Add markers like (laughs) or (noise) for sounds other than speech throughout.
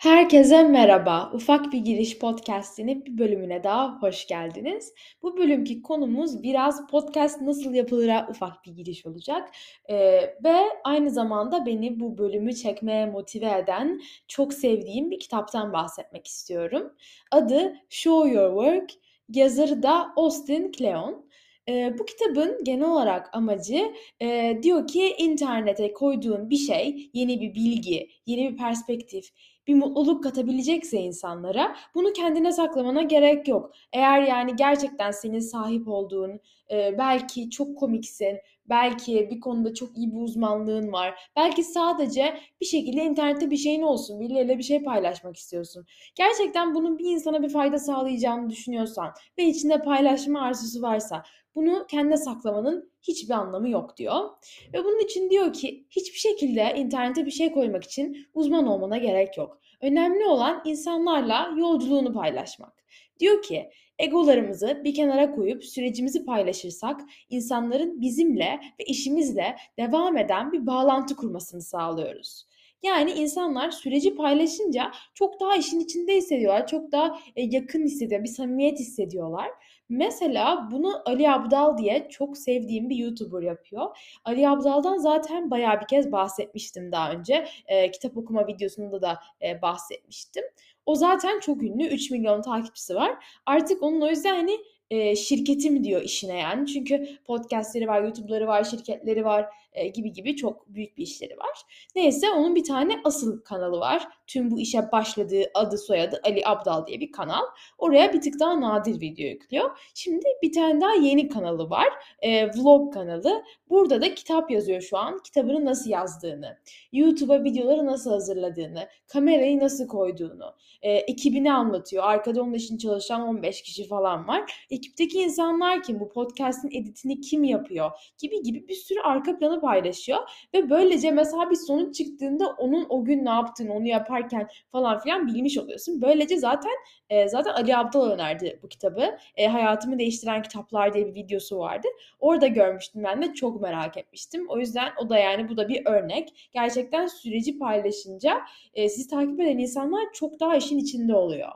Herkese merhaba. Ufak bir Giriş Podcast'inin bir bölümüne daha hoş geldiniz. Bu bölümki konumuz biraz podcast nasıl yapılır'a ufak bir giriş olacak. Ee, ve aynı zamanda beni bu bölümü çekmeye motive eden çok sevdiğim bir kitaptan bahsetmek istiyorum. Adı Show Your Work, yazarı da Austin Kleon. Eee, bu kitabın genel olarak amacı, eee, diyor ki internete koyduğun bir şey, yeni bir bilgi, yeni bir perspektif, bir mutluluk katabilecekse insanlara bunu kendine saklamana gerek yok. Eğer yani gerçekten senin sahip olduğun, eee, belki çok komiksin, belki bir konuda çok iyi bir uzmanlığın var, belki sadece bir şekilde internette bir şeyin olsun, birileriyle bir şey paylaşmak istiyorsun. Gerçekten bunun bir insana bir fayda sağlayacağını düşünüyorsan ve içinde paylaşma arzusu varsa bunu kendine saklamanın hiçbir anlamı yok diyor. Ve bunun için diyor ki hiçbir şekilde internete bir şey koymak için uzman olmana gerek yok. Önemli olan insanlarla yolculuğunu paylaşmak. Diyor ki egolarımızı bir kenara koyup sürecimizi paylaşırsak insanların bizimle ve işimizle devam eden bir bağlantı kurmasını sağlıyoruz. Yani insanlar süreci paylaşınca çok daha işin içinde hissediyorlar. Çok daha e, yakın hissediyor, bir samimiyet hissediyorlar. Mesela bunu Ali Abdal diye çok sevdiğim bir YouTuber yapıyor. Ali Abdal'dan zaten bayağı bir kez bahsetmiştim daha önce. E, kitap okuma videosunda da e, bahsetmiştim. O zaten çok ünlü. 3 milyon takipçisi var. Artık onun o yüzden hani e, şirketim diyor işine yani. Çünkü podcastleri var, YouTube'ları var, şirketleri var e, gibi gibi çok büyük bir işleri var. Neyse onun bir tane asıl kanalı var. Tüm bu işe başladığı adı soyadı Ali Abdal diye bir kanal. Oraya bir tık daha nadir video yüklüyor. Şimdi bir tane daha yeni kanalı var. E, vlog kanalı. Burada da kitap yazıyor şu an. Kitabını nasıl yazdığını, YouTube'a videoları nasıl hazırladığını, kamerayı nasıl koyduğunu, e, ekibini anlatıyor. Arkada onun için çalışan 15 kişi falan var. Ekipteki insanlar kim? Bu podcast'in editini kim yapıyor? Gibi gibi bir sürü arka paylaşıyor. Ve böylece mesela bir sonuç çıktığında onun o gün ne yaptığını, onu yaparken falan filan bilmiş oluyorsun. Böylece zaten e, zaten Ali Abdal önerdi bu kitabı. E, Hayatımı Değiştiren Kitaplar diye bir videosu vardı. Orada görmüştüm ben de çok merak etmiştim. O yüzden o da yani bu da bir örnek. Gerçekten süreci paylaşınca e, sizi takip eden insanlar çok daha işin içinde oluyor.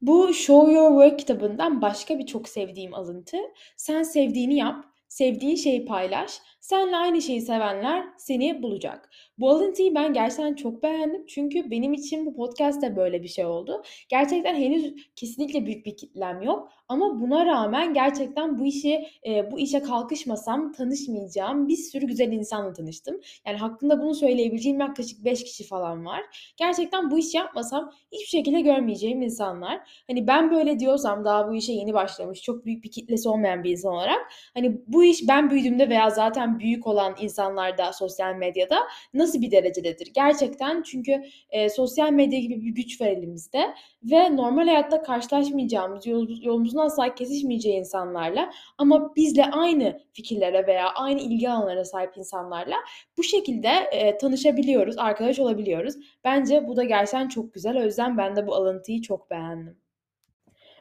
Bu Show Your Work kitabından başka bir çok sevdiğim alıntı. Sen sevdiğini yap, sevdiğin şeyi paylaş, Seninle aynı şeyi sevenler seni bulacak. Bu alıntıyı ben gerçekten çok beğendim. Çünkü benim için bu podcast de böyle bir şey oldu. Gerçekten henüz kesinlikle büyük bir kitlem yok. Ama buna rağmen gerçekten bu işi e, bu işe kalkışmasam tanışmayacağım bir sürü güzel insanla tanıştım. Yani hakkında bunu söyleyebileceğim yaklaşık 5 kişi falan var. Gerçekten bu işi yapmasam hiçbir şekilde görmeyeceğim insanlar. Hani ben böyle diyorsam daha bu işe yeni başlamış, çok büyük bir kitlesi olmayan bir insan olarak hani bu iş ben büyüdüğümde veya zaten büyük olan insanlar da sosyal medyada nasıl bir derecededir? Gerçekten çünkü e, sosyal medya gibi bir güç var elimizde ve normal hayatta karşılaşmayacağımız, yolumuzun asla kesişmeyeceği insanlarla ama bizle aynı fikirlere veya aynı ilgi alanlarına sahip insanlarla bu şekilde e, tanışabiliyoruz, arkadaş olabiliyoruz. Bence bu da gerçekten çok güzel. O yüzden ben de bu alıntıyı çok beğendim.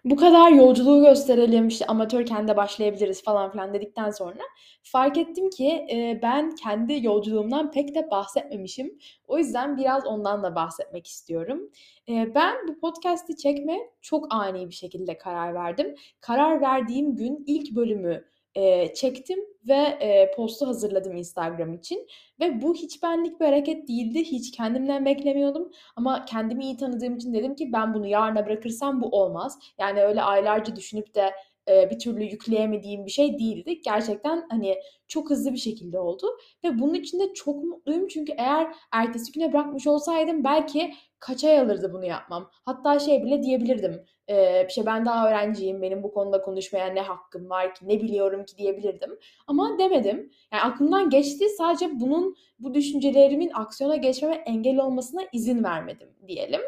Bu kadar yolculuğu gösterelim, işte amatörken de başlayabiliriz falan filan dedikten sonra fark ettim ki e, ben kendi yolculuğumdan pek de bahsetmemişim. O yüzden biraz ondan da bahsetmek istiyorum. E, ben bu podcast'i çekme çok ani bir şekilde karar verdim. Karar verdiğim gün ilk bölümü e, çektim ve e, postu hazırladım Instagram için. Ve bu hiç benlik bir hareket değildi. Hiç kendimden beklemiyordum. Ama kendimi iyi tanıdığım için dedim ki ben bunu yarına bırakırsam bu olmaz. Yani öyle aylarca düşünüp de e, bir türlü yükleyemediğim bir şey değildi. Gerçekten hani çok hızlı bir şekilde oldu ve bunun için de çok mutluyum çünkü eğer ertesi güne bırakmış olsaydım belki kaç ay alırdı bunu yapmam. Hatta şey bile diyebilirdim. Ee, şey ben daha öğrenciyim. Benim bu konuda konuşmaya ne hakkım var ki, ne biliyorum ki diyebilirdim. Ama demedim. Yani aklımdan geçti. Sadece bunun bu düşüncelerimin aksiyona geçmeme engel olmasına izin vermedim diyelim.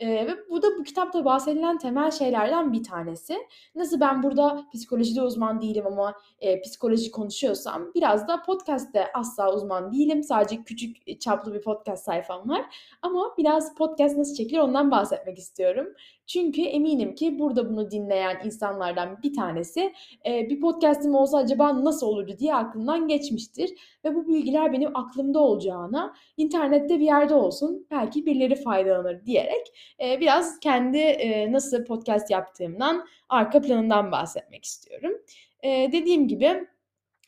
Ee, ve bu da bu kitapta bahsedilen temel şeylerden bir tanesi. Nasıl ben burada psikolojide uzman değilim ama e, psikoloji konuşuyorsam biraz da podcast'te asla uzman değilim. Sadece küçük çaplı bir podcast sayfam var. Ama biraz podcast nasıl çekilir ondan bahsetmek istiyorum. Çünkü eminim ki burada bunu dinleyen insanlardan bir tanesi e, bir podcast'im olsa acaba nasıl olurdu diye aklından geçmiştir. Ve bu bilgiler benim aklımda olacağına internette bir yerde olsun belki birileri faydalanır diyerek e, biraz kendi e, nasıl podcast yaptığımdan arka planından bahsetmek istiyorum. E, dediğim gibi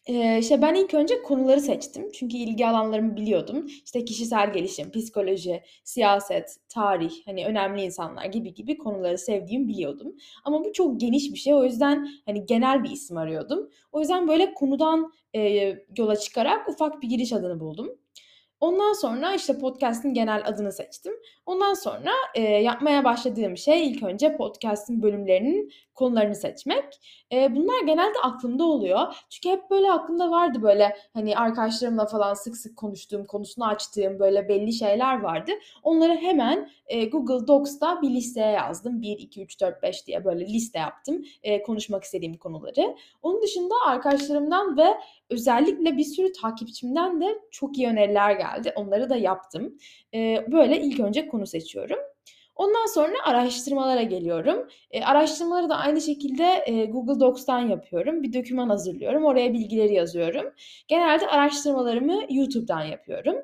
Eee, ben ilk önce konuları seçtim. Çünkü ilgi alanlarımı biliyordum. İşte kişisel gelişim, psikoloji, siyaset, tarih, hani önemli insanlar gibi gibi konuları sevdiğimi biliyordum. Ama bu çok geniş bir şey. O yüzden hani genel bir isim arıyordum. O yüzden böyle konudan eee, yola çıkarak ufak bir giriş adını buldum. Ondan sonra işte podcast'in genel adını seçtim. Ondan sonra e, yapmaya başladığım şey ilk önce podcast'in bölümlerinin konularını seçmek. E, bunlar genelde aklımda oluyor. Çünkü hep böyle aklımda vardı böyle hani arkadaşlarımla falan sık sık konuştuğum, konusunu açtığım böyle belli şeyler vardı. Onları hemen e, Google Docs'ta bir listeye yazdım. 1, 2, 3, 4, 5 diye böyle liste yaptım. E, konuşmak istediğim konuları. Onun dışında arkadaşlarımdan ve özellikle bir sürü takipçimden de çok iyi öneriler geldi. Onları da yaptım. E, böyle ilk önce konu seçiyorum. Ondan sonra araştırmalara geliyorum. E, araştırmaları da aynı şekilde e, Google Docs'tan yapıyorum. Bir doküman hazırlıyorum. Oraya bilgileri yazıyorum. Genelde araştırmalarımı YouTube'dan yapıyorum.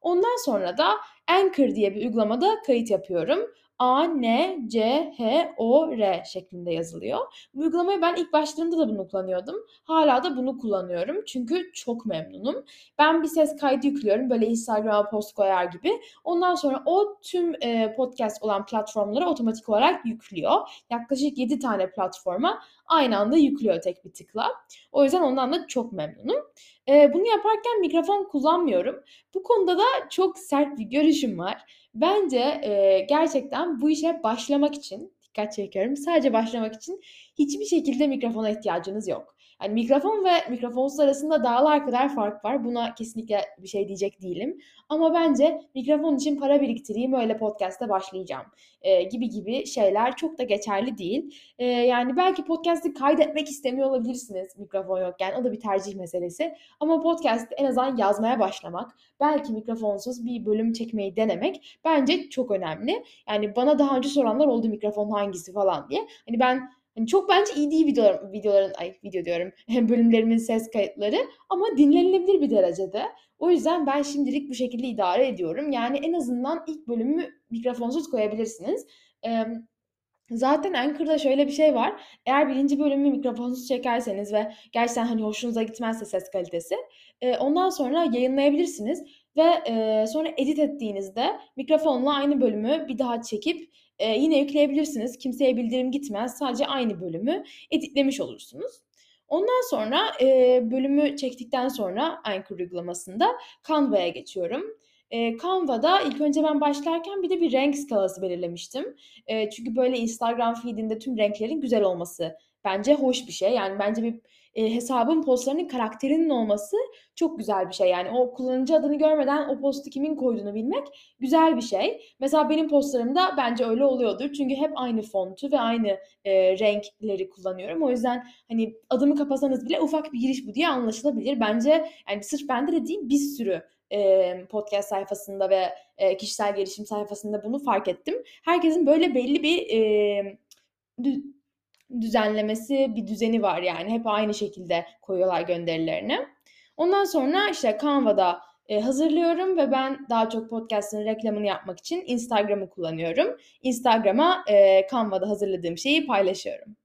Ondan sonra da Anchor diye bir uygulamada kayıt yapıyorum. A, N, C, H, O, R şeklinde yazılıyor. Bu uygulamayı ben ilk başlarında da bunu kullanıyordum. Hala da bunu kullanıyorum. Çünkü çok memnunum. Ben bir ses kaydı yüklüyorum. Böyle Instagram'a post koyar gibi. Ondan sonra o tüm e, podcast olan platformlara otomatik olarak yüklüyor. Yaklaşık 7 tane platforma aynı anda yüklüyor tek bir tıkla. O yüzden ondan da çok memnunum. E, bunu yaparken mikrofon kullanmıyorum. Bu konuda da çok sert bir görüşüm var. Bence e, gerçekten bu işe başlamak için dikkat çekiyorum. Sadece başlamak için hiçbir şekilde mikrofona ihtiyacınız yok. Yani mikrofon ve mikrofonsuz arasında dağlar kadar fark var. Buna kesinlikle bir şey diyecek değilim. Ama bence mikrofon için para biriktireyim öyle podcast'te başlayacağım e, gibi gibi şeyler çok da geçerli değil. E, yani belki podcast'i kaydetmek istemiyor olabilirsiniz mikrofon yokken. O da bir tercih meselesi. Ama podcast'te en azından yazmaya başlamak, belki mikrofonsuz bir bölüm çekmeyi denemek bence çok önemli. Yani bana daha önce soranlar oldu mikrofon hangisi falan diye. Hani ben Hani çok bence iyi değil videolar, videoların, ay video diyorum, (laughs) bölümlerimin ses kayıtları ama dinlenilebilir bir derecede. O yüzden ben şimdilik bu şekilde idare ediyorum. Yani en azından ilk bölümü mikrofonsuz koyabilirsiniz. Ee, Zaten Anchor'da şöyle bir şey var. Eğer birinci bölümü mikrofonsuz çekerseniz ve gerçekten hani hoşunuza gitmezse ses kalitesi e, ondan sonra yayınlayabilirsiniz ve e, sonra edit ettiğinizde mikrofonla aynı bölümü bir daha çekip e, yine yükleyebilirsiniz. Kimseye bildirim gitmez. Sadece aynı bölümü editlemiş olursunuz. Ondan sonra e, bölümü çektikten sonra Anchor uygulamasında Canva'ya geçiyorum. E, Canva'da ilk önce ben başlarken bir de bir renk skalası belirlemiştim. E, çünkü böyle Instagram feedinde tüm renklerin güzel olması bence hoş bir şey. Yani bence bir e, hesabın postlarının karakterinin olması çok güzel bir şey. Yani o kullanıcı adını görmeden o postu kimin koyduğunu bilmek güzel bir şey. Mesela benim postlarımda bence öyle oluyordur. Çünkü hep aynı fontu ve aynı e, renkleri kullanıyorum. O yüzden hani adımı kapasanız bile ufak bir giriş bu diye anlaşılabilir. Bence yani sırf bende de değil bir sürü e, podcast sayfasında ve e, kişisel gelişim sayfasında bunu fark ettim. Herkesin böyle belli bir e, düzenlemesi, bir düzeni var yani. Hep aynı şekilde koyuyorlar gönderilerini. Ondan sonra işte Canva'da e, hazırlıyorum ve ben daha çok podcast'ın reklamını yapmak için Instagram'ı kullanıyorum. Instagram'a e, Canva'da hazırladığım şeyi paylaşıyorum.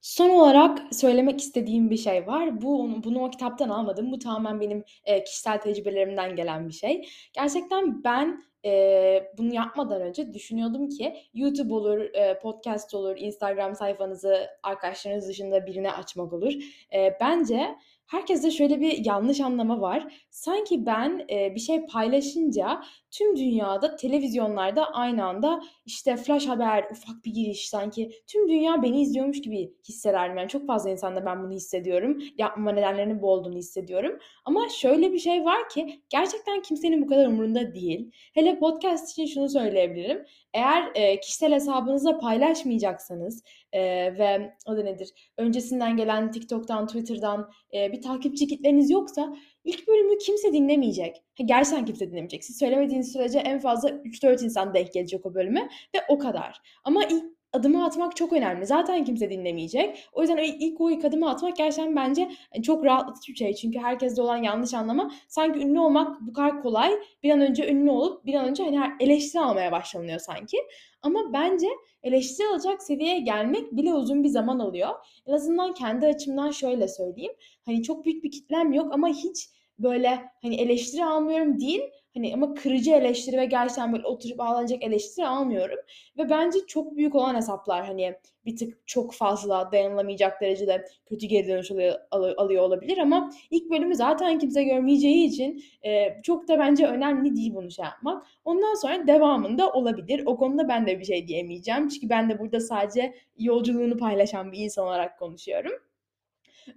Son olarak söylemek istediğim bir şey var. Bu bunu o kitaptan almadım. Bu tamamen benim e, kişisel tecrübelerimden gelen bir şey. Gerçekten ben e, bunu yapmadan önce düşünüyordum ki YouTube olur, e, podcast olur, Instagram sayfanızı arkadaşlarınız dışında birine açmak olur. E, bence herkeste şöyle bir yanlış anlama var. Sanki ben, eee, bir şey paylaşınca tüm dünyada, televizyonlarda aynı anda, işte, flash haber, ufak bir giriş, sanki tüm dünya beni izliyormuş gibi hissederdim. Yani çok fazla insanda ben bunu hissediyorum. Yapmama nedenlerinin bu olduğunu hissediyorum. Ama şöyle bir şey var ki gerçekten kimsenin bu kadar umurunda değil. Hele podcast için şunu söyleyebilirim. Eğer, eee, kişisel hesabınızda paylaşmayacaksanız, eee, ve adı nedir, öncesinden gelen TikTok'tan, Twitter'dan, eee, bir takipçi kitleniz yoksa ilk bölümü kimse dinlemeyecek. Ha, gerçekten kimse dinlemeyecek. Siz söylemediğiniz sürece en fazla 3-4 insan denk gelecek o bölüme ve o kadar. Ama ilk adımı atmak çok önemli. Zaten kimse dinlemeyecek. O yüzden ilk o ilk adımı atmak gerçekten bence hani, çok rahatlatıcı bir şey. Çünkü herkeste olan yanlış anlama sanki ünlü olmak bu kadar kolay. Bir an önce ünlü olup bir an önce hani eleştiri almaya başlanıyor sanki. Ama bence eleştiri alacak seviyeye gelmek bile uzun bir zaman alıyor. En azından kendi açımdan şöyle söyleyeyim. Hani çok büyük bir kitlem yok ama hiç böyle hani eleştiri almıyorum değil Hani ama kırıcı eleştiri ve gerçekten böyle oturup ağlanacak eleştiri almıyorum. Ve bence çok büyük olan hesaplar hani bir tık çok fazla dayanılamayacak derecede kötü geri dönüş alıyor, alıyor olabilir ama ilk bölümü zaten kimse görmeyeceği için e, çok da bence önemli değil bunu şey yapmak. Ondan sonra devamında olabilir. O konuda ben de bir şey diyemeyeceğim. Çünkü ben de burada sadece yolculuğunu paylaşan bir insan olarak konuşuyorum.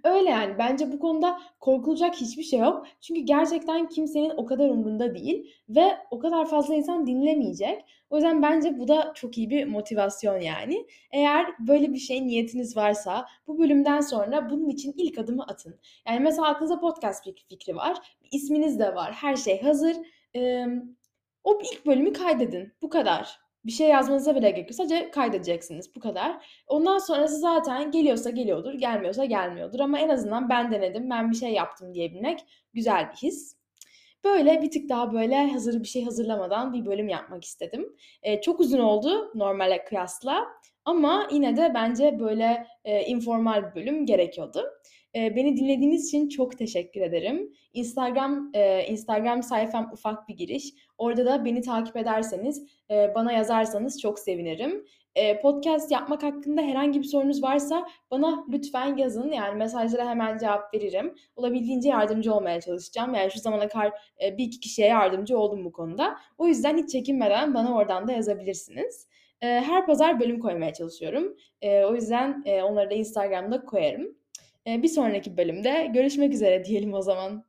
Öyle yani. Bence bu konuda korkulacak hiçbir şey yok. Çünkü gerçekten kimsenin o kadar umrunda değil ve o kadar fazla insan dinlemeyecek. O yüzden bence bu da çok iyi bir motivasyon yani. Eğer böyle bir şey niyetiniz varsa bu bölümden sonra bunun için ilk adımı atın. Yani mesela aklınızda podcast fikri var. isminiz de var. Her şey hazır. Ee, o ilk bölümü kaydedin. Bu kadar bir şey yazmanıza bile gerek yok. Sadece kaydedeceksiniz. Bu kadar. Ondan sonrası zaten geliyorsa geliyordur, gelmiyorsa gelmiyordur. Ama en azından ben denedim, ben bir şey yaptım diyebilmek güzel bir his. Böyle bir tık daha böyle hazır bir şey hazırlamadan bir bölüm yapmak istedim. Ee, çok uzun oldu normale kıyasla. Ama yine de bence böyle e, informal bir bölüm gerekiyordu. E, beni dinlediğiniz için çok teşekkür ederim. Instagram e, Instagram sayfam ufak bir giriş. Orada da beni takip ederseniz, e, bana yazarsanız çok sevinirim. E, podcast yapmak hakkında herhangi bir sorunuz varsa bana lütfen yazın. Yani mesajlara hemen cevap veririm. Olabildiğince yardımcı olmaya çalışacağım. Yani şu zamana kadar bir iki kişiye yardımcı oldum bu konuda. O yüzden hiç çekinmeden bana oradan da yazabilirsiniz. Her pazar bölüm koymaya çalışıyorum. O yüzden onları da Instagram'da koyarım. E, bir sonraki bölümde görüşmek üzere diyelim o zaman.